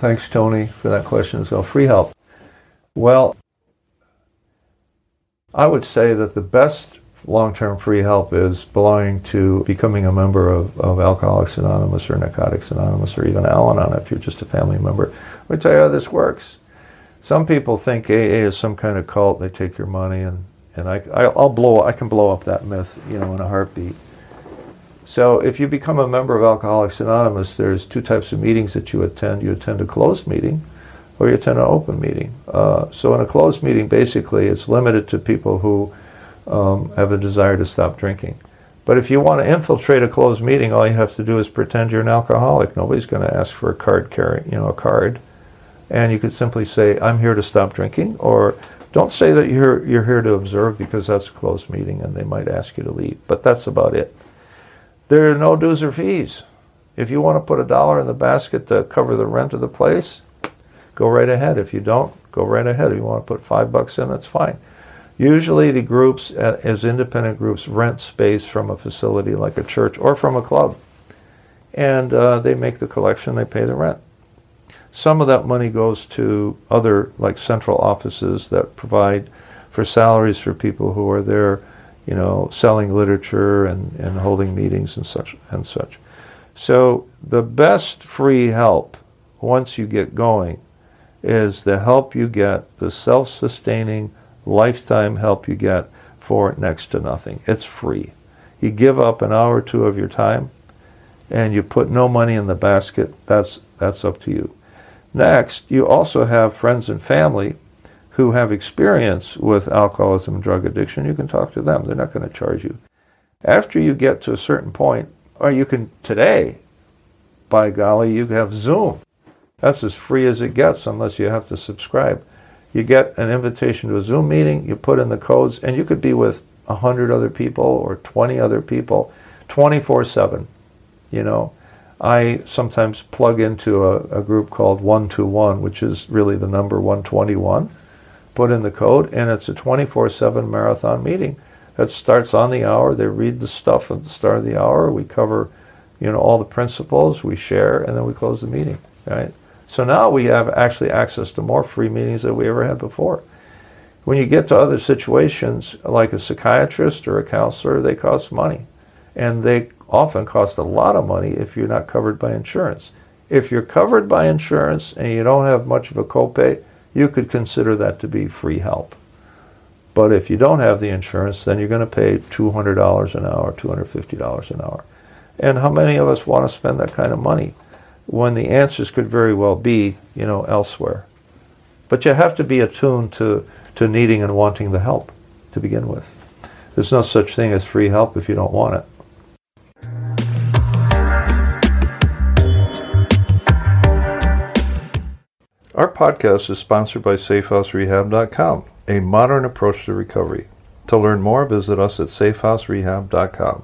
thanks, Tony, for that question. So, free help. Well, I would say that the best long-term free help is belonging to becoming a member of, of Alcoholics Anonymous or Narcotics Anonymous or even Al-Anon if you're just a family member. Let me tell you how this works. Some people think AA is some kind of cult. They take your money and, and I, I'll blow, I can blow up that myth, you know, in a heartbeat. So if you become a member of Alcoholics Anonymous, there's two types of meetings that you attend. You attend a closed meeting, or you attend an open meeting. Uh, so in a closed meeting, basically, it's limited to people who um, have a desire to stop drinking. But if you want to infiltrate a closed meeting, all you have to do is pretend you're an alcoholic. Nobody's going to ask for a card you know, a card. And you could simply say, "I'm here to stop drinking," or don't say that you're you're here to observe because that's a closed meeting and they might ask you to leave. But that's about it. There are no dues or fees. If you want to put a dollar in the basket to cover the rent of the place, go right ahead. If you don't, go right ahead. If you want to put five bucks in, that's fine. Usually, the groups, uh, as independent groups, rent space from a facility like a church or from a club. And uh, they make the collection, they pay the rent. Some of that money goes to other, like central offices that provide for salaries for people who are there, you know, selling literature and, and holding meetings and such and such. So the best free help once you get going is the help you get, the self-sustaining lifetime help you get for next to nothing. It's free. You give up an hour or two of your time and you put no money in the basket, that's that's up to you. Next, you also have friends and family who have experience with alcoholism and drug addiction. You can talk to them. They're not going to charge you. After you get to a certain point, or you can today, by golly, you have Zoom. That's as free as it gets unless you have to subscribe. You get an invitation to a Zoom meeting, you put in the codes, and you could be with 100 other people or 20 other people 24 7. You know, I sometimes plug into a, a group called 121, which is really the number 121. Put in the code, and it's a 24 7 marathon meeting that starts on the hour. They read the stuff at the start of the hour. We cover, you know, all the principles, we share, and then we close the meeting. Right? So now we have actually access to more free meetings than we ever had before. When you get to other situations, like a psychiatrist or a counselor, they cost money. And they often cost a lot of money if you're not covered by insurance. If you're covered by insurance and you don't have much of a copay, you could consider that to be free help. But if you don't have the insurance, then you're going to pay $200 an hour, $250 an hour. And how many of us want to spend that kind of money? when the answers could very well be, you know, elsewhere. But you have to be attuned to, to needing and wanting the help to begin with. There's no such thing as free help if you don't want it. Our podcast is sponsored by SafeHouseRehab.com, a modern approach to recovery. To learn more, visit us at SafeHouseRehab.com.